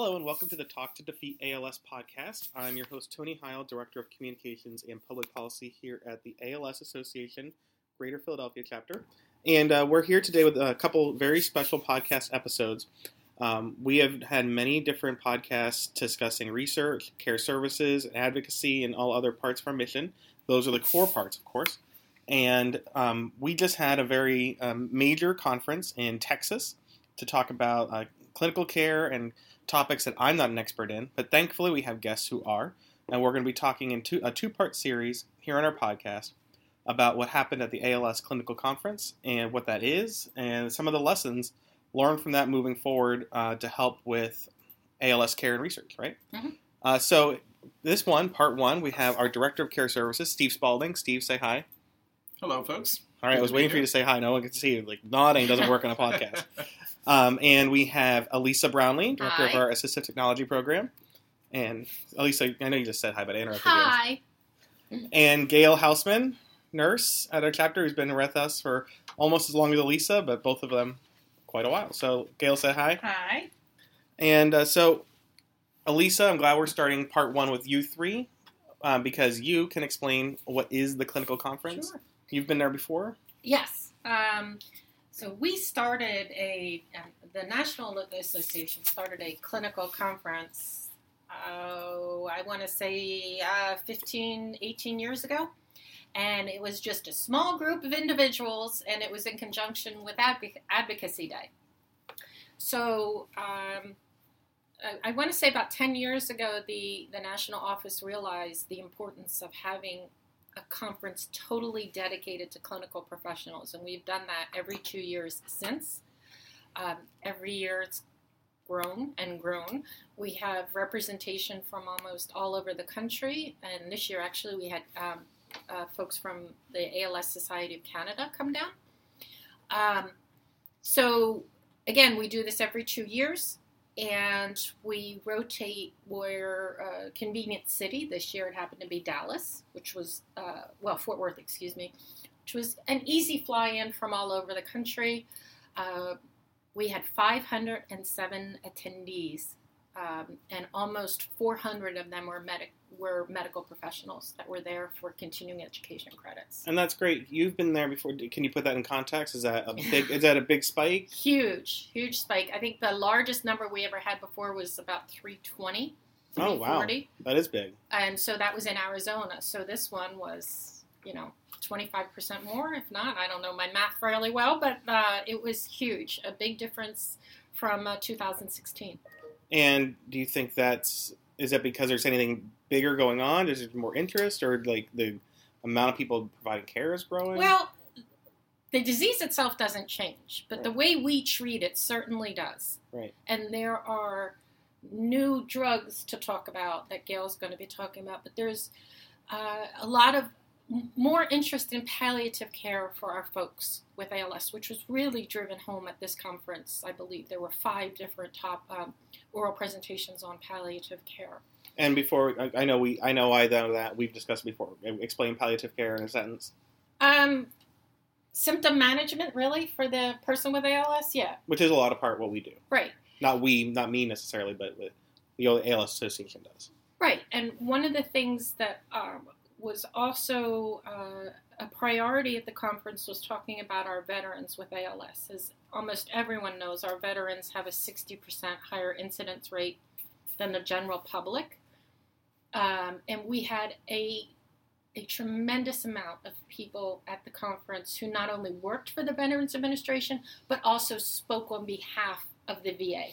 Hello and welcome to the Talk to Defeat ALS podcast. I'm your host, Tony Heil, Director of Communications and Public Policy here at the ALS Association Greater Philadelphia chapter. And uh, we're here today with a couple very special podcast episodes. Um, we have had many different podcasts discussing research, care services, advocacy, and all other parts of our mission. Those are the core parts, of course. And um, we just had a very um, major conference in Texas to talk about uh, clinical care and topics that I'm not an expert in, but thankfully we have guests who are. And we're going to be talking in two, a two part series here on our podcast about what happened at the ALS Clinical Conference and what that is, and some of the lessons learned from that moving forward uh, to help with ALS care and research, right? Mhm. Uh, so, this one, part one, we have our Director of Care Services, Steve Spalding. Steve, say hi. Hello, folks. All right, I was to be waiting for you to say hi. No one can see you. Like, nodding doesn't work on a podcast. Um, and we have Elisa Brownlee, Director of our Assistive Technology Program. And Elisa, I know you just said hi, but I interrupted you. Hi. And Gail Hausman, nurse at our chapter, who's been with us for almost as long as Elisa, but both of them quite a while. So, Gail, say hi. Hi. And uh, so, Elisa, I'm glad we're starting part one with you three um, because you can explain what is the clinical conference. Sure. You've been there before. Yes. Um, so we started a, um, the National Association started a clinical conference, oh, I want to say uh, 15, 18 years ago. And it was just a small group of individuals, and it was in conjunction with Advoc- Advocacy Day. So um, I, I want to say about 10 years ago, the, the national office realized the importance of having a conference totally dedicated to clinical professionals, and we've done that every two years since. Um, every year it's grown and grown. We have representation from almost all over the country, and this year actually we had um, uh, folks from the ALS Society of Canada come down. Um, so again, we do this every two years and we rotate where uh, convenient city. This year it happened to be Dallas, which was uh, well Fort Worth, excuse me, which was an easy fly in from all over the country. Uh, we had 507 attendees, um, and almost 400 of them were medic were medical professionals that were there for continuing education credits. And that's great. You've been there before. Can you put that in context? Is that a big? is that a big spike? Huge, huge spike. I think the largest number we ever had before was about 320. Oh, wow. That is big. and so that was in Arizona. So this one was, you know, 25% more, if not. I don't know my math fairly well, but uh, it was huge. A big difference from uh, 2016. And do you think that's is that because there's anything bigger going on? Is there more interest, or like the amount of people providing care is growing? Well, the disease itself doesn't change, but the way we treat it certainly does. Right. And there are new drugs to talk about that Gail's going to be talking about, but there's uh, a lot of more interest in palliative care for our folks with ALS, which was really driven home at this conference. I believe there were five different top um, oral presentations on palliative care. And before I, I know we I know I know that we've discussed before. Explain palliative care in a sentence, Um, symptom management, really, for the person with ALS? Yeah, which is a lot of part what we do. right. Not we, not me necessarily, but the ALS Association does. Right, and one of the things that um, was also uh, a priority at the conference was talking about our veterans with ALS. As almost everyone knows, our veterans have a 60% higher incidence rate than the general public. Um, and we had a, a tremendous amount of people at the conference who not only worked for the Veterans Administration, but also spoke on behalf of the VA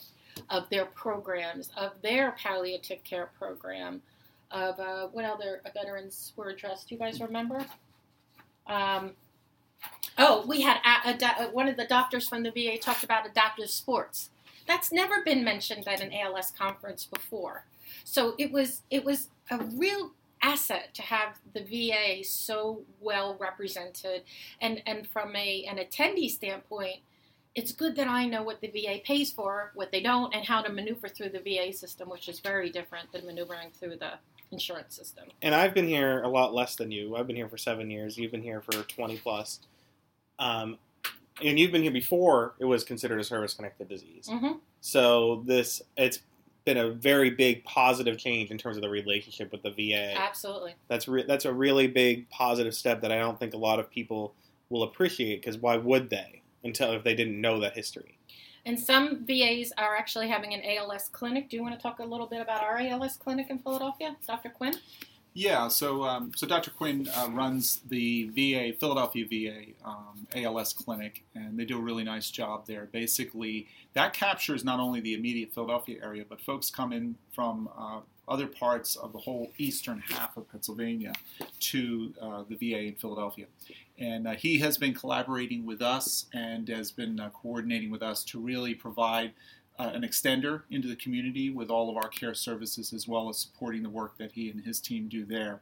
of their programs, of their palliative care program, of uh, what other veterans were addressed. Do you guys remember? Um, oh, we had a, a, do- one of the doctors from the VA talked about adaptive sports. That's never been mentioned at an ALS conference before. So it was it was a real asset to have the VA so well represented, and and from a an attendee standpoint, it's good that I know what the VA pays for, what they don't, and how to maneuver through the VA system, which is very different than maneuvering through the insurance system. And I've been here a lot less than you. I've been here for seven years. You've been here for twenty plus. Um, and you've been here before it was considered a service connected disease. hmm So this it's been a very big positive change in terms of the relationship with the VA. Absolutely. That's re- that's a really big positive step that I don't think a lot of people will appreciate because why would they until if they didn't know that history? And some VAs are actually having an ALS clinic. Do you want to talk a little bit about our ALS clinic in Philadelphia, Dr. Quinn? Yeah, so um, so Dr. Quinn uh, runs the VA Philadelphia VA um, ALS clinic, and they do a really nice job there. Basically, that captures not only the immediate Philadelphia area, but folks come in from uh, other parts of the whole eastern half of Pennsylvania to uh, the VA in Philadelphia. And uh, he has been collaborating with us and has been uh, coordinating with us to really provide uh, an extender into the community with all of our care services as well as supporting the work that he and his team do there.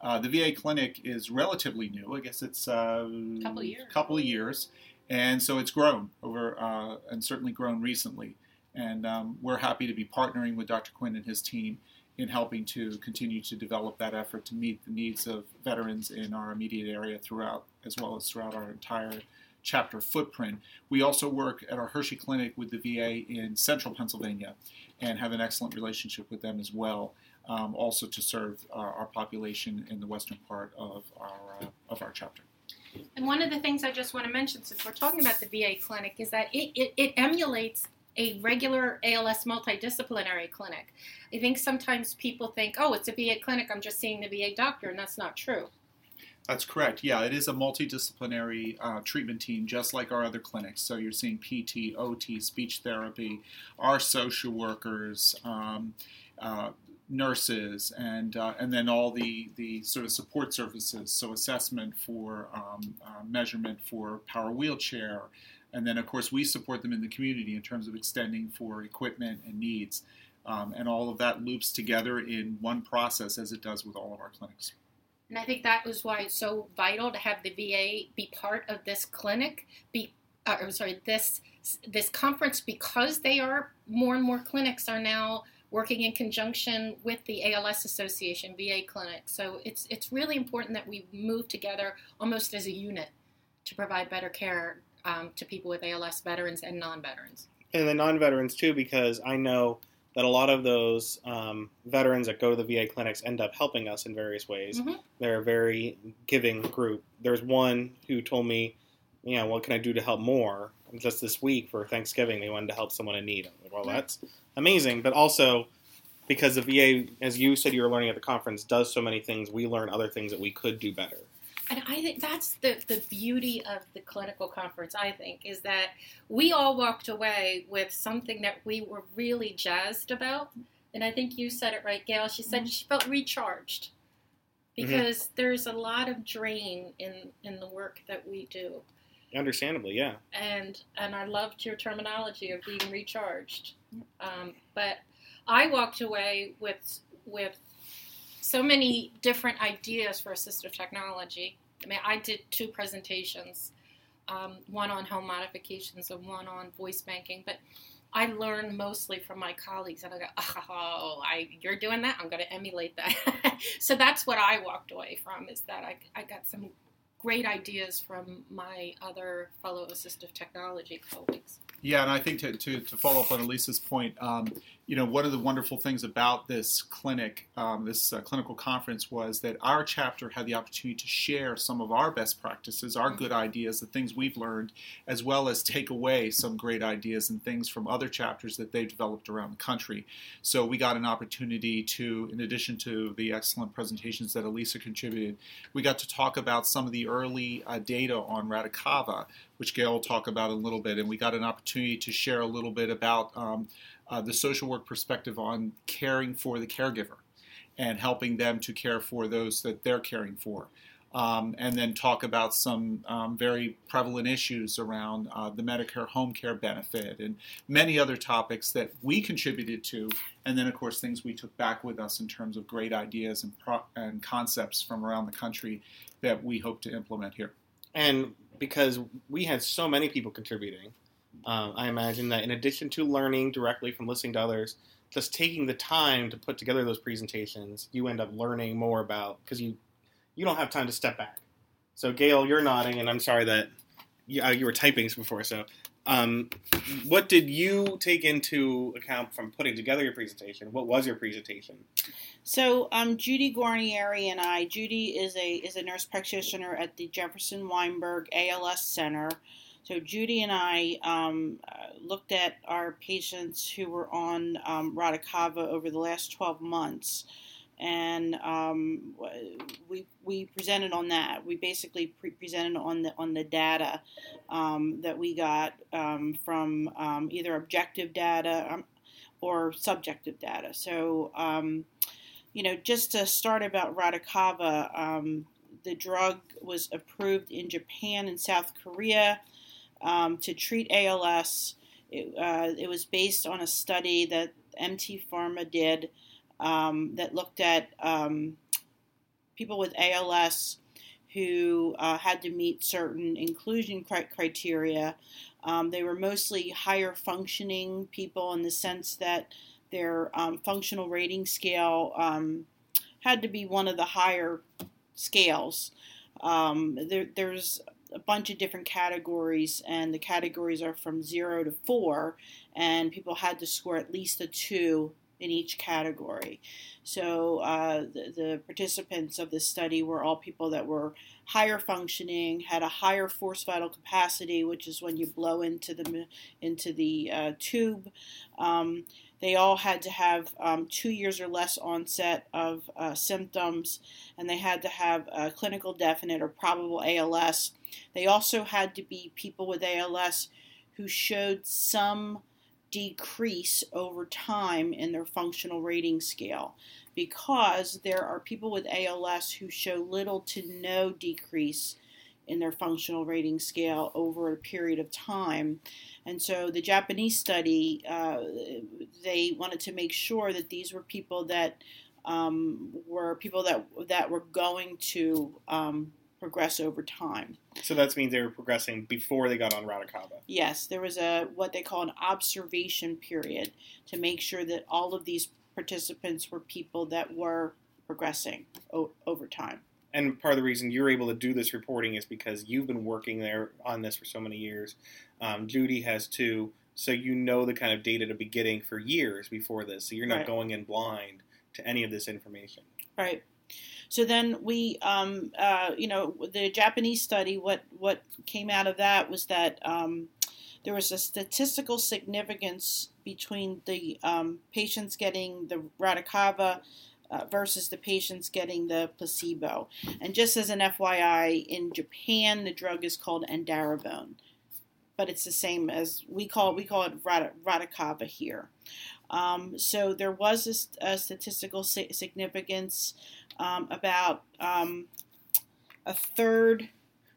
Uh, the VA clinic is relatively new. I guess it's a uh, couple of years. Couple of years, and so it's grown over uh, and certainly grown recently. And um, we're happy to be partnering with Dr. Quinn and his team in helping to continue to develop that effort to meet the needs of veterans in our immediate area throughout, as well as throughout our entire chapter footprint. We also work at our Hershey Clinic with the VA in central Pennsylvania and have an excellent relationship with them as well, um, also to serve our, our, population in the western part of our, uh, of our chapter. And one of the things I just want to mention, since we're talking about the VA clinic, is that it, it, it emulates a regular ALS multidisciplinary clinic. I think sometimes people think, oh, it's a VA clinic, I'm just seeing the VA doctor, and that's not true. That's correct. Yeah, it is a multidisciplinary uh, treatment team, just like our other clinics. So you're seeing PT, OT, speech therapy, our social workers, um, uh, nurses, and uh, and then all the the sort of support services. So assessment for um, uh, measurement for power wheelchair, and then of course we support them in the community in terms of extending for equipment and needs. Um, and all of that loops together in one process as it does with all of our clinics. And I think that was why it's so vital to have the VA be part of this clinic, be uh, I'm sorry, this this conference because they are more and more clinics are now working in conjunction with the ALS Association VA clinic. So it's it's really important that we move together almost as a unit to provide better care um, to people with ALS, veterans and non-veterans. And the non-veterans too, because I know that a lot of those um, veterans that go to the VA clinics end up helping us in various ways. Mm-hmm. They're a very giving group. There's one who told me, you know, what can I do to help more? Just this week for Thanksgiving, they wanted to help someone in need. Like, well, that's amazing. But also, because the VA, as you said you were learning at the conference, does so many things, we learn other things that we could do better. And I think that's the, the beauty of the clinical conference, I think, is that we all walked away with something that we were really jazzed about. And I think you said it right, Gail. She said mm-hmm. she felt recharged mm-hmm. because mm-hmm. there's a lot of drain in, in the work that we do. Understandably, yeah. And and I loved your terminology of being recharged. Um, but I walked away with with so many different ideas for assistive technology. I mean, I did two presentations, um, one on home modifications and one on voice banking, but I learned mostly from my colleagues, and I go, "Oh, I, you're doing that. I'm going to emulate that." so that's what I walked away from is that I, I got some great ideas from my other fellow assistive technology colleagues. Yeah, and I think to, to, to follow up on Elisa's point, um, you know, one of the wonderful things about this clinic, um, this uh, clinical conference, was that our chapter had the opportunity to share some of our best practices, our good ideas, the things we've learned, as well as take away some great ideas and things from other chapters that they've developed around the country. So we got an opportunity to, in addition to the excellent presentations that Elisa contributed, we got to talk about some of the early uh, data on Radicava, which Gail will talk about in a little bit, and we got an opportunity to share a little bit about. Um, uh, the social work perspective on caring for the caregiver and helping them to care for those that they're caring for. Um, and then talk about some um, very prevalent issues around uh, the Medicare home care benefit and many other topics that we contributed to, and then of course things we took back with us in terms of great ideas and, pro- and concepts from around the country that we hope to implement here. And because we had so many people contributing, uh, I imagine that in addition to learning directly from listening to others, just taking the time to put together those presentations, you end up learning more about because you you don't have time to step back. So Gail, you're nodding, and I'm sorry that you, uh, you were typing before. So Um, what did you take into account from putting together your presentation? What was your presentation? So, um, Judy Guarnieri and I. Judy is a is a nurse practitioner at the Jefferson Weinberg ALS Center. So, Judy and I um, uh, looked at our patients who were on um, Radicava over the last 12 months and um, we we presented on that. We basically pre- presented on the on the data um, that we got um, from um, either objective data or subjective data. So, you know, just to start about Radicava, the drug was approved in Japan and South Korea to treat ALS. It, uh, it was based on a study that MT Pharma did um, that looked at um, people with ALS who uh, had to meet certain inclusion criteria. Um, they were mostly higher functioning people in the sense that their um, functional rating scale um, had to be one of the higher scales. Um, there, there's a bunch of different categories, and the categories are from zero to four, and people had to score at least a two in each category. So uh, the, the, participants of this study were all people that were higher functioning, had a higher force vital capacity, which is when you blow into the into the uh, tube. Um, they all had to have um, two years or less onset of uh, symptoms, and they had to have a clinical definite or probable ALS. They also had to be people with ALS who showed some decrease over time in their functional rating scale because there are people with ALS who show little to no decrease in their functional rating scale over a period of time. And so the Japanese study, uh, they wanted to make sure that these were people that um, were people that that were going to um, progress over time. So that means they were progressing before they got on Radicava. Yes, there was a what they call an observation period to make sure that all of these participants were people that were progressing o- over time. And part of the reason you're able to do this reporting is because you've been working there on this for so many years. Um, Judy has too, so you know the kind of data to be getting for years before this. So you're not right. going in blind to any of this information. Right. So then we, um, uh, you know, the Japanese study, what what came out of that was that um, there was a statistical significance between the um, patients getting the Radicava uh, versus the patients getting the placebo. And just as an FYI, in Japan, the drug is called Edaravone, but it's the same as we call we call it Radicava here. Um, so there was a, a statistical significance um, about um, a third.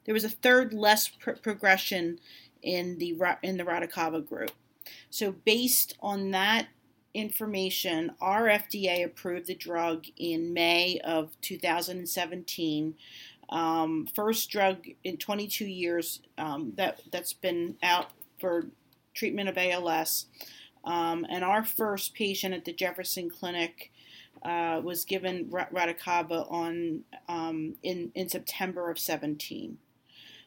There was a third less pr- progression in the in the Radicava group. So based on that information, our FDA approved the drug in May of 2017. Um, first drug in 22 years um, that that's been out for treatment of ALS. Um, and our first patient at the Jefferson Clinic uh, was given Radicava on um, in in September of 17.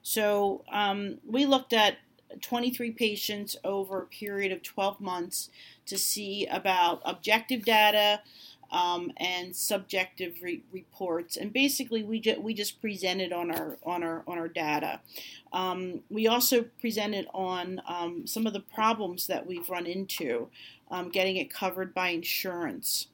So um, we looked at 23 patients over a period of 12 months to see about objective data um, and subjective re- reports. And basically, we ju- we just presented on our on our on our data. Um, we also presented on um, some of the problems that we've run into um, getting it covered by insurance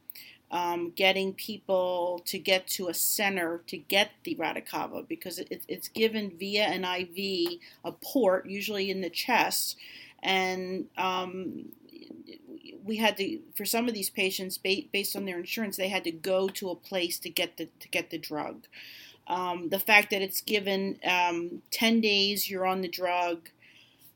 um, getting people to get to a center to get the Radicava because it, it's given via an IV, a port, usually in the chest. And um, we had to, for some of these patients, based on their insurance, they had to go to a place to get the to get the drug. Um, the fact that it's given um, 10 days, you're on the drug,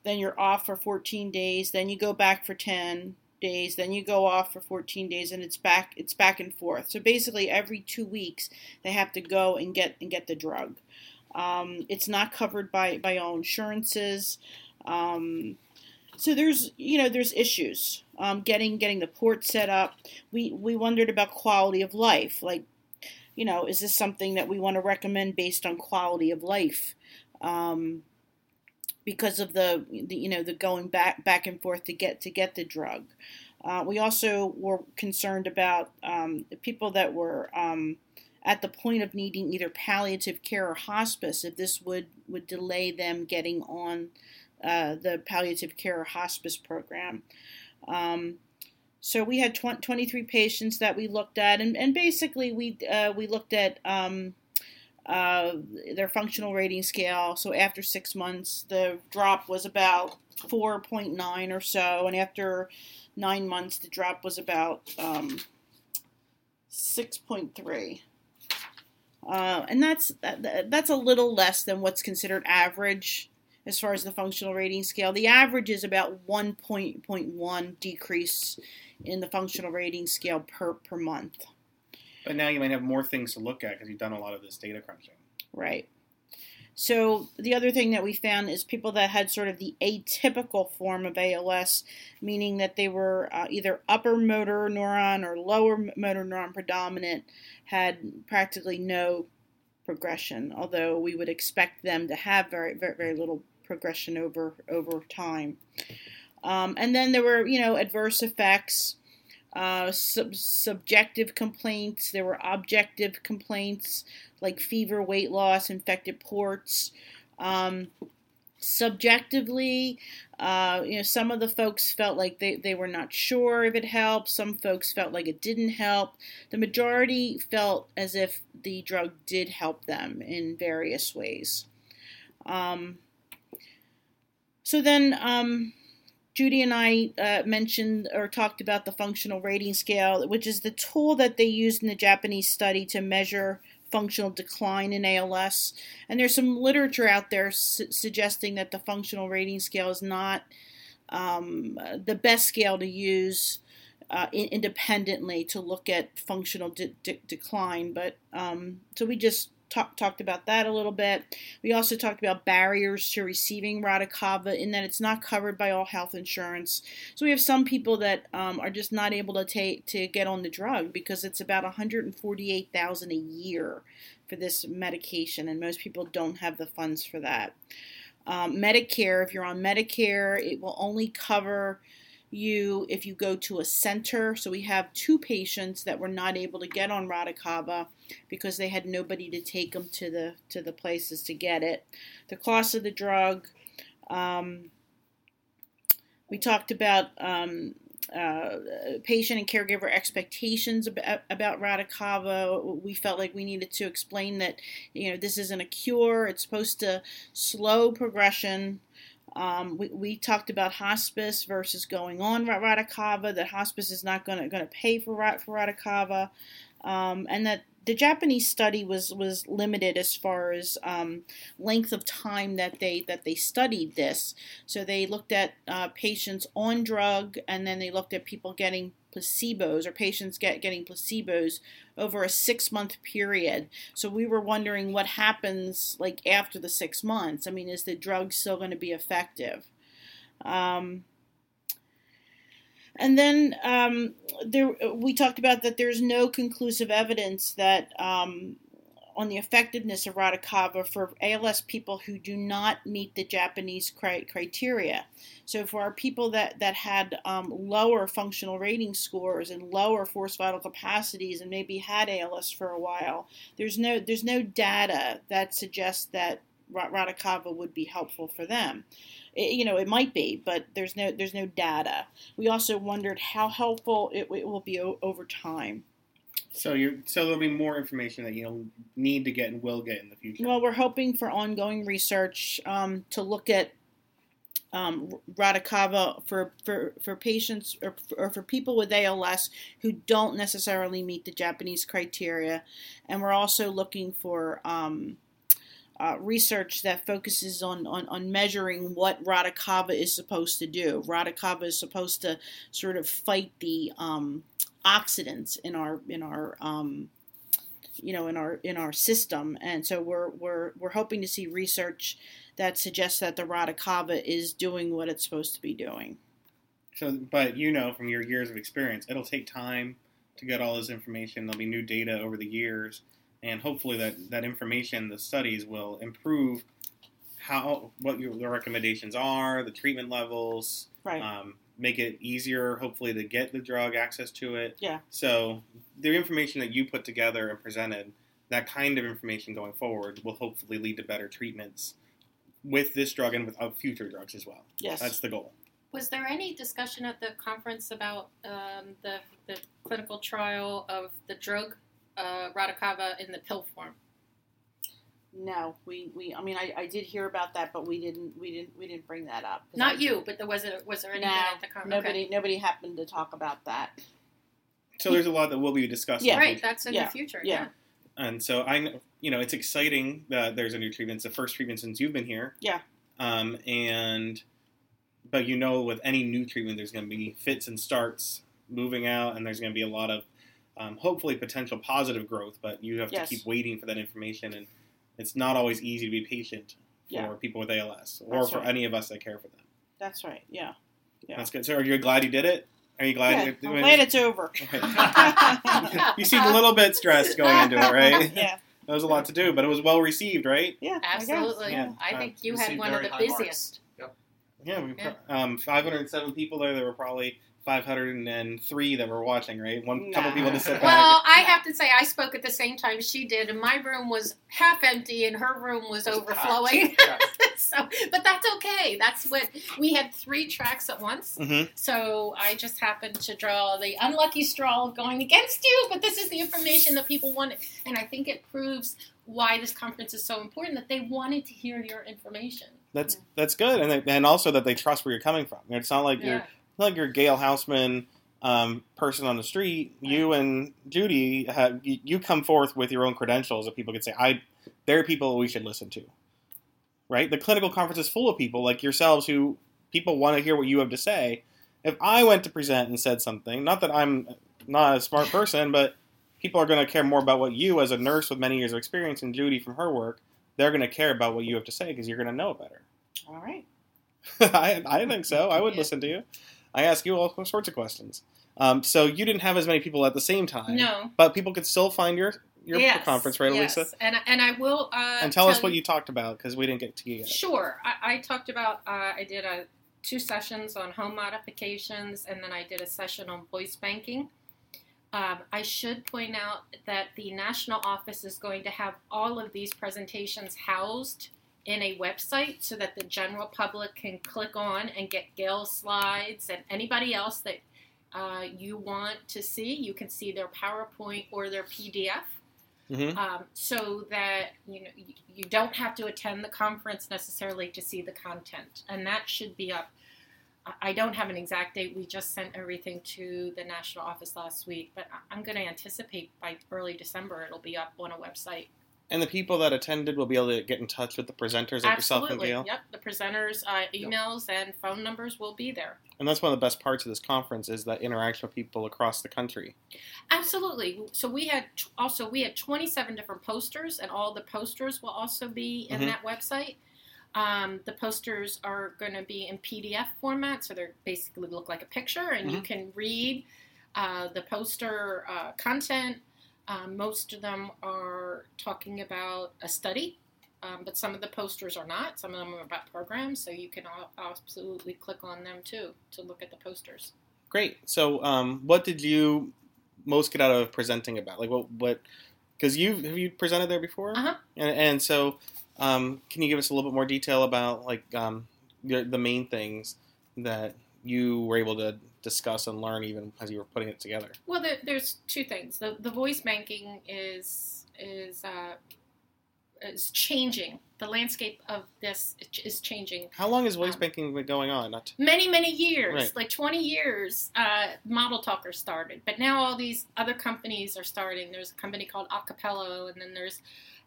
then you're off for 14 days, then you go back for 10, days, then you go off for 14 days, and it's back it's back and forth. So basically, every two weeks they have to go and get and get the drug. Um, it's not covered by by all insurances. Um, so there's you know there's issues um, getting getting the port set up. We we wondered about quality of life, like you know is this something that we want to recommend based on quality of life? Um, because of the, the you know the going back back and forth to get to get the drug. Uh, we also were concerned about um, people that were um, at the point of needing either palliative care or hospice, if this would, would delay them getting on uh, the palliative care or hospice program. Um, so we had tw- 23 patients that we looked at, and, and basically we uh, we looked at um, uh, their functional rating scale. So after six months, the drop was about 4.9 or so, and after nine months, the drop was about um, 6.3. Uh, and that's that's a little less than what's considered average as far as the functional rating scale. The average is about 1.1 decrease in the functional rating scale per per month. But now you might have more things to look at because you've done a lot of this data crunching. Right. So the other thing that we found is people that had sort of the atypical form of ALS, meaning that they were uh, either upper motor neuron or lower motor neuron predominant, had practically no progression. Although we would expect them to have very very, very little progression over over time. Um, and then there were you know adverse effects. Uh, sub- subjective complaints, there were objective complaints, like fever, weight loss, infected ports. Um, subjectively, uh, you know, some of the folks felt like they, they were not sure if it helped. Some folks felt like it didn't help. The majority felt as if the drug did help them in various ways. Um, so then, um, Judy and I uh, mentioned or talked about the functional rating scale, which is the tool that they used in the Japanese study to measure functional decline in ALS. And there's some literature out there su- suggesting that the functional rating scale is not um, the best scale to use uh, in- independently to look at functional de- de- decline. But um, so we just talk, talked about that a little bit. We also talked about barriers to receiving Radicava in that it's not covered by all health insurance. So we have some people that um, are just not able to take to get on the drug because it's about 148,000 a year for this medication, and most people don't have the funds for that. Um, Medicare, if you're on Medicare, it will only cover you if you go to a center. So we have two patients that were not able to get on Radicava because they had nobody to take them to the to the places to get it. The cost of the drug. Um, we talked about um, uh, patient and caregiver expectations about, about Radicava. We felt like we needed to explain that you know this isn't a cure. It's supposed to slow progression um, we, we talked about hospice versus going on Radicava, that hospice is not going to pay for, for Radicava, um, and that the Japanese study was, was limited as far as um, length of time that they that they studied this. So they looked at uh, patients on drug, and then they looked at people getting placebos or patients get getting placebos over a six month period. So we were wondering what happens like after the six months. I mean, is the drug still going to be effective? Um, and then um, there, we talked about that there's no conclusive evidence that um, on the effectiveness of Radicava for ALS people who do not meet the Japanese criteria. So for our people that that had um, lower functional rating scores and lower forced vital capacities and maybe had ALS for a while, there's no there's no data that suggests that Radicava would be helpful for them. It, you know, it might be, but there's no there's no data. We also wondered how helpful it, it will be o- over time. So you so there'll be more information that you'll need to get and will get in the future. Well, we're hoping for ongoing research um, to look at um, Radicava for, for, for patients or, or, for people with ALS who don't necessarily meet the Japanese criteria. And we're also looking for um, uh, research that focuses on, on, on measuring what Radicava is supposed to do. Radicava is supposed to sort of fight the um, oxidants in our in our um, you know in our in our system, and so we're we're we're hoping to see research that suggests that the Radicava is doing what it's supposed to be doing. So, but you know from your years of experience, it'll take time to get all this information. There'll be new data over the years and hopefully that, that information, the studies will improve how what your, the recommendations are, the treatment levels, Right. um, make it easier, hopefully, to get the drug access to it. Yeah. So the information that you put together and presented, that kind of information going forward, will hopefully lead to better treatments with this drug and with uh, future drugs as well. yes. That's the goal. Was there any discussion at the conference about um, the the clinical trial of the drug uh, Radicava in the pill form? no, we, we I mean I, I did hear about that, but we didn't we didn't we didn't bring that up. Not I- you, but there was it was there anything No, at the conference? Nobody nobody happened to talk about that. So there's a lot that will be discussed. Yeah. Right, that's in Yeah, the future. yeah. Yeah. And so I, you know, it's exciting that there's a new treatment. It's the first treatment since you've been here. Yeah. Um, and but you know, with any new treatment, there's going to be fits and starts moving out, and there's going to be a lot of um, hopefully potential positive growth. But you have Yes. to keep waiting for that information, and it's not always easy to be patient for Yeah. people with ALS or That's for right. any of us that care for them. That's right. Yeah. Yeah. That's good. So, are you glad you did it? Are you glad? yeah you're I'm doing glad it's over. Okay. you seemed a little bit stressed going into it, right? yeah. That was a lot to do, but it was well received, right? Yeah. I. Absolutely. Yeah. I think you had one of the high marks. busiest. Yeah, we Yeah. um 507 people there. There were probably 503 that were watching, right? One couple people just sat back. Well, I have to say, I spoke at the same time she did, and my room was half empty, and her room was overflowing. so, but that's okay. That's what we had three tracks at once. hmm So I just happened to draw the unlucky straw of going against you, but this is the information that people wanted, and I think it proves why this conference is so important that they wanted to hear your information. That's that's good, and they, and also that they trust where you're coming from. It's not like you're Yeah. not like you're Gail Houseman um, person on the street. You and Judy have you, come forth with your own credentials that people can say, "I." There are people we should listen to, right? The clinical conference is full of people like yourselves who people want to hear what you have to say. If I went to present and said something, not that I'm not a smart person, but people are going to care more about what you, as a nurse with many years of experience, and Judy from her work, they're going to care about what you have to say because you're going to know it better. All right. I, I think so. I would Yeah. listen to you. I ask you all sorts of questions. Um, so you didn't have as many people at the same time. No. But people could still find your your Yes, conference, right, yes. Elisa? And and I will. Uh, And tell us what you talked about because we didn't get to you yet. Sure. I, I talked about, uh, I did a, two sessions on home modifications, and then I did a session on voice banking. Um, I should point out that the national office is going to have all of these presentations housed in a website so that the general public can click on and get Gail's slides and anybody else that uh, you want to see. You can see their PowerPoint or their PDF hmm um, so that you know you, don't have to attend the conference necessarily to see the content, and that should be up. I don't have an exact date. We just sent everything to the national office last week, but I'm going to anticipate by early December it'll be up on a website. And the people that attended will be able to get in touch with the presenters like yourself and Absolutely. Gail. Yep. The presenters' uh, emails and phone numbers will be there. And that's one of the best parts of this conference is that interaction with people across the country. Absolutely. So we had also we had 27 different posters, and all the posters will also be in Mhm. that website. Um, the posters are going to be in PDF format, so they basically look like a picture, and you can read uh, the poster uh, content. Um, most of them are talking about a study, um, but some of the posters are not. Some of them are about programs, so you can absolutely click on them too to look at the posters. Great. So, um, what did you most get out of presenting about? Like, what, what? Because you have you presented there before, Uh-huh. and, and so, um, can you give us a little bit more detail about like um, the, the main things that you were able to discuss and learn even as you were putting it together? Well, there, there's two things. The the voice banking is is uh, is changing. The landscape of this is changing. How long has voice Um, banking been going on? Not Many many years, Right. like 20 years. Uh, ModelTalker started, but now all these other companies are starting. There's a company called Acapela, and then there's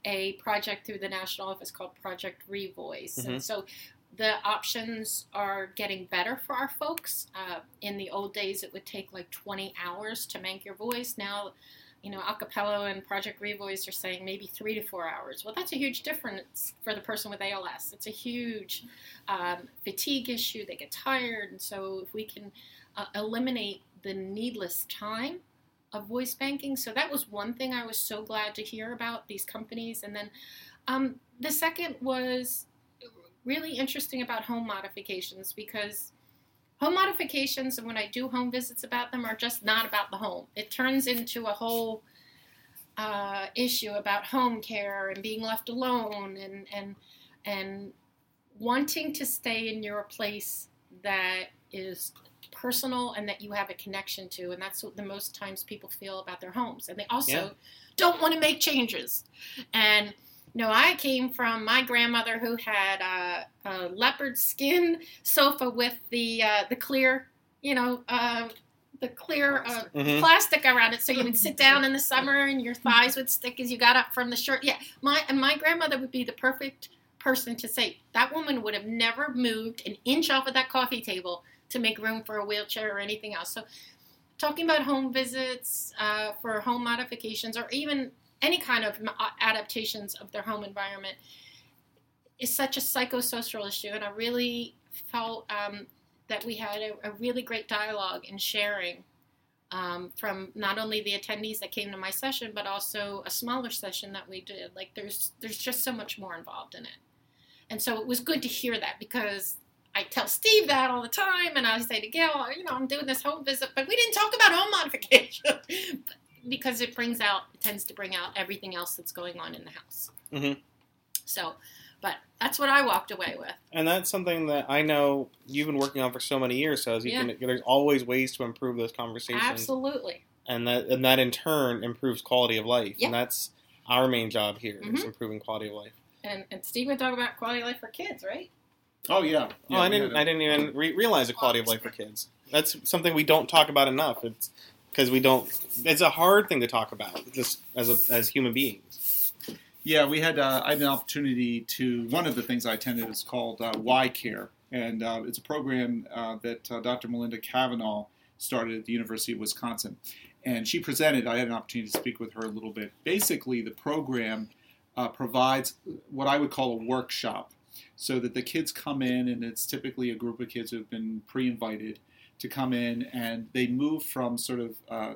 a project through the national office called Project Revoice. Mhm. And so the options are getting better for our folks. Uh, in the old days, it would take like 20 hours to make your voice. Now, you know, Acapela and Project Revoice are saying maybe three to four hours. Well, that's a huge difference for the person with ALS. It's a huge um, fatigue issue. They get tired. And so if we can uh, eliminate the needless time of voice banking. So that was one thing I was so glad to hear about these companies. And then um, the second was really interesting about home modifications because home modifications and when I do home visits about them are just not about the home. It turns into a whole uh, issue about home care and being left alone and and and wanting to stay in your place that is personal and that you have a connection to and that's what the most times people feel about their homes and they also Yeah. don't want to make changes and you know i came from my grandmother who had a, a leopard skin sofa with the uh, the clear you know uh, the clear uh, Mhm. plastic around it so you would sit down in the summer and your thighs would stick as you got up from the shirt yeah my and my grandmother would be the perfect person to say that woman would have never moved an inch off of that coffee table to make room for a wheelchair or anything else. So, talking about home visits uh, for home modifications or even any kind of adaptations of their home environment is such a psychosocial issue, and I really felt um, that we had a, a really great dialogue and sharing. Um, from not only the attendees that came to my session, but also a smaller session that we did. Like there's there's just so much more involved in it, and so it was good to hear that because I tell Steve that all the time, and I say to Gail, you know, I'm doing this home visit, but we didn't talk about home modification because it brings out, it tends to bring out everything else that's going on in the house. Mhm. So, but that's what I walked away with. And that's something that I know you've been working on for so many years. So as you Yeah. can, there's always ways to improve those conversations, Absolutely. and that and that in turn improves quality of life. Yeah. And that's our main job here is Mhm. improving quality of life. And, and Steve would talk about quality of life for kids, right? Oh yeah. oh, I didn't. had a- I didn't even re- realize the quality of life for kids. That's something we don't talk about enough. It's because we don't. It's a hard thing to talk about, just as a, as human beings. Yeah, we had uh, I had an opportunity to. One of the things I attended is called uh, YCare, and uh, it's a program uh, that uh, Dr. Melinda Kavanaugh started at the University of Wisconsin, and she presented. I had an opportunity to speak with her a little bit. Basically, the program uh, provides what I would call a workshop, so that the kids come in, and it's typically a group of kids who have been pre-invited to come in, and they move from sort of uh,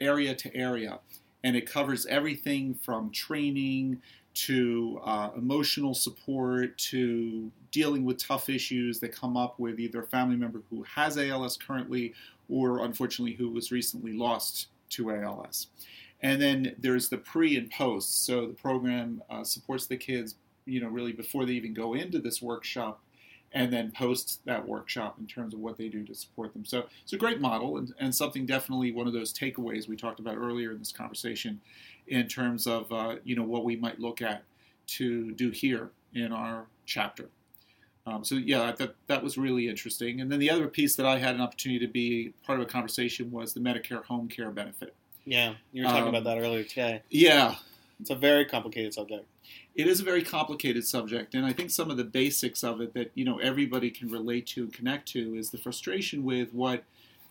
area to area and it covers everything from training to uh, emotional support to dealing with tough issues that come up with either a family member who has ALS currently or unfortunately who was recently lost to ALS. And then there's the pre and post. So the program uh, supports the kids, you know, really before they even go into this workshop and then post that workshop in terms of what they do to support them. So it's a great model and, and something definitely one of those takeaways we talked about earlier in this conversation in terms of uh, you know what we might look at to do here in our chapter. Um, so yeah, thought that was really interesting. And then the other piece that I had an opportunity to be part of a conversation was the Medicare home care benefit. Yeah, you were talking Um, about that earlier today. Yeah, It's a very complicated subject. it is a very complicated subject, and I think some of the basics of it that you know everybody can relate to and connect to is the frustration with what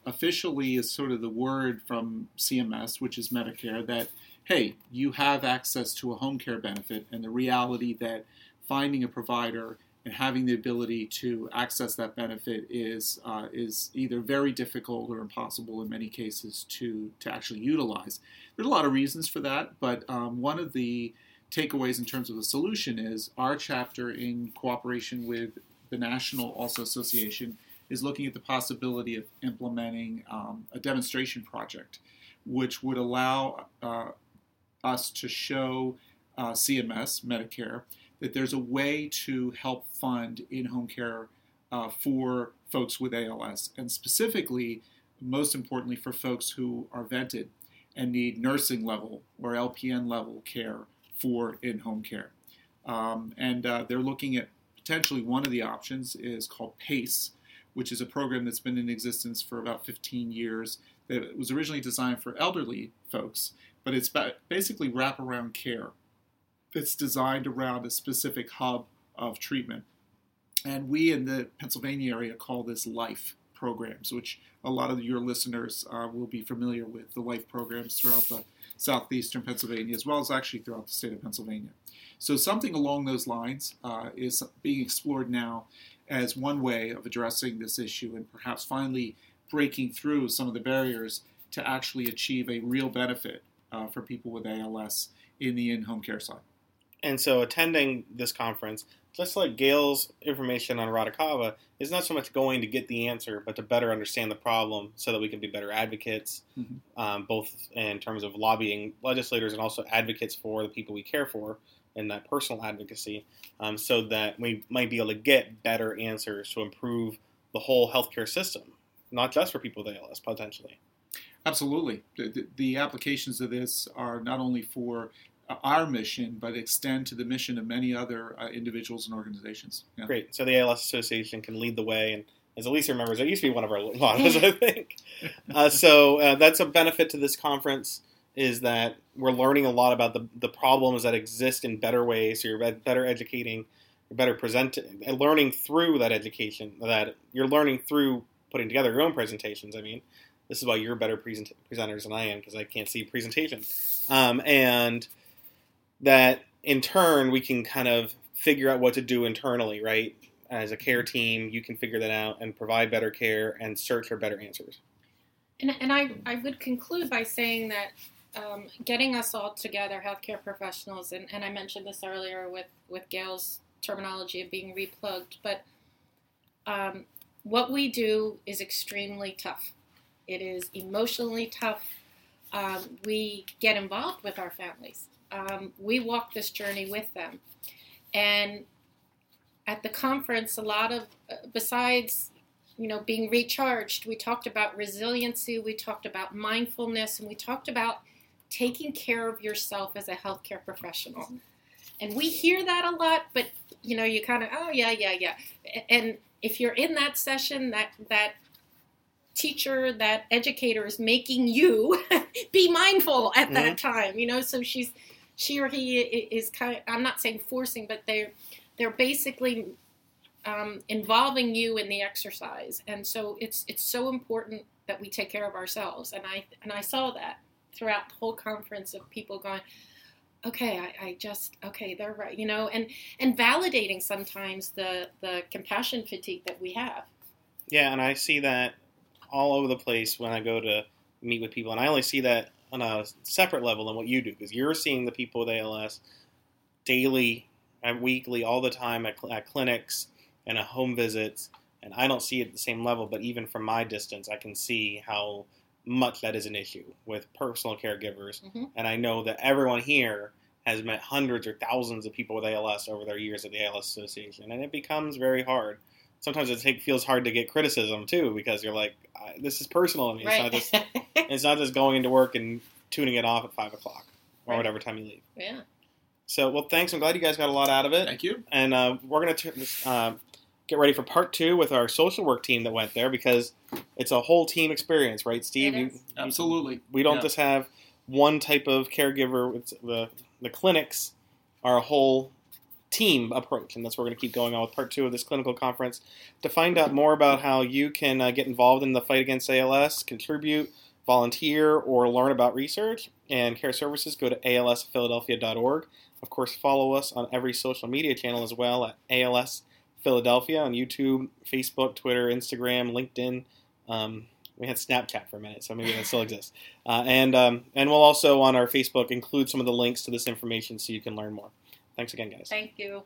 officially is sort of the word from CMS, which is Medicare, that hey, you have access to a home care benefit, and the reality that finding a provider and having the ability to access that benefit is uh, is either very difficult or impossible in many cases to to actually utilize. There's a lot of reasons for that, but um, one of the takeaways in terms of the solution is our chapter in cooperation with the National ALS Association is looking at the possibility of implementing um, a demonstration project, which would allow uh, us to show uh, CMS, Medicare, that there's a way to help fund in-home care uh, for folks with ALS, and specifically, most importantly, for folks who are vented and need nursing level or LPN level care for in-home care. Um, and uh, they're looking at potentially one of the options is called PACE, which is a program that's been in existence for about 15 years. That was originally designed for elderly folks, but it's ba- basically wraparound care. It's designed around a specific hub of treatment. And we in the Pennsylvania area call this LIFE programs, which a lot of your listeners uh, will be familiar with the LIFE programs throughout the southeastern Pennsylvania, as well as actually throughout the state of Pennsylvania. So, something along those lines uh, is being explored now as one way of addressing this issue and perhaps finally breaking through some of the barriers to actually achieve a real benefit uh, for people with ALS in the in home care side. And so attending this conference, just like Gail's information on Radicava, is not so much going to get the answer, but to better understand the problem so that we can be better advocates, Mhm. um, both in terms of lobbying legislators and also advocates for the people we care for and that personal advocacy, um, so that we might be able to get better answers to improve the whole healthcare system, not just for people with ALS, potentially. Absolutely. The, the, applications of this are not only for our mission, but extend to the mission of many other uh, individuals and organizations. Yeah. Great. So the ALS Association can lead the way, and as Elisa remembers, it used to be one of our mottos, I think. Uh, so uh, that's a benefit to this conference is that we're learning a lot about the, the problems that exist in better ways. So you're better educating, you're better presenting, and learning through that education. That you're learning through putting together your own presentations. I mean, this is why you're better present- presenters than I am because I can't see presentation, um, and that in turn we can kind of figure out what to do internally, right? As a care team, you can figure that out and provide better care and search for better answers. And, and I, I would conclude by saying that um, getting us all together, healthcare professionals, and, and I mentioned this earlier with, with Gail's terminology of being replugged, but um, what we do is extremely tough. It is emotionally tough. Um, we get involved with our families. Um, we walk this journey with them. And at the conference, a lot of, uh, besides you know, being recharged. We talked about resiliency, we talked about mindfulness, and we talked about taking care of yourself as a healthcare professional. And we hear that a lot, but you know, you kind of, oh yeah, yeah, yeah. And if you're in that session, that that teacher, that educator is making you be mindful at that time. You know, so she's she or he is kind. Of, I'm not saying forcing, but they're they're basically um, involving you in the exercise, and so it's it's so important that we take care of ourselves. And I and I saw that throughout the whole conference of people going, okay, I, I just okay, they're right, you know, and and validating sometimes the the compassion fatigue that we have. Yeah, and I see that all over the place when I go to meet with people, and I only see that on a separate level than what you do because you're seeing the people with ALS daily, and weekly, all the time at, cl- at clinics and at home visits, and I don't see it at the same level. But even from my distance, I can see how much that is an issue with personal caregivers, Mhm. and I know that everyone here has met hundreds or thousands of people with ALS over their years at the ALS Association, and it becomes very hard. Sometimes it take, feels hard to get criticism too because you're like, I, "This is personal to me. It's not just it's not just going into work and tuning it off at five o'clock or Right. whatever time you leave." yeah. So, well, thanks. I'm glad you guys got a lot out of it, Thank you. and uh, we're gonna uh, get ready for part two with our social work team that went there because it's a whole team experience, right, Steve? It You- is. you- Absolutely. we don't Yeah. just have one type of caregiver. It's the the clinics are a whole team approach, and that's what we're going to keep going on with part two of this clinical conference. To find out more about how you can uh, get involved in the fight against ALS, contribute, volunteer, or learn about research and care services, go to alsphiladelphia.org. Of course, follow us on every social media channel as well at ALS Philadelphia on YouTube, Facebook, Twitter, Instagram, LinkedIn. Um, we had Snapchat for a minute, so maybe that still exists. Uh, and um, and we'll also on our Facebook include some of the links to this information so you can learn more. Thanks again, guys. Thank you.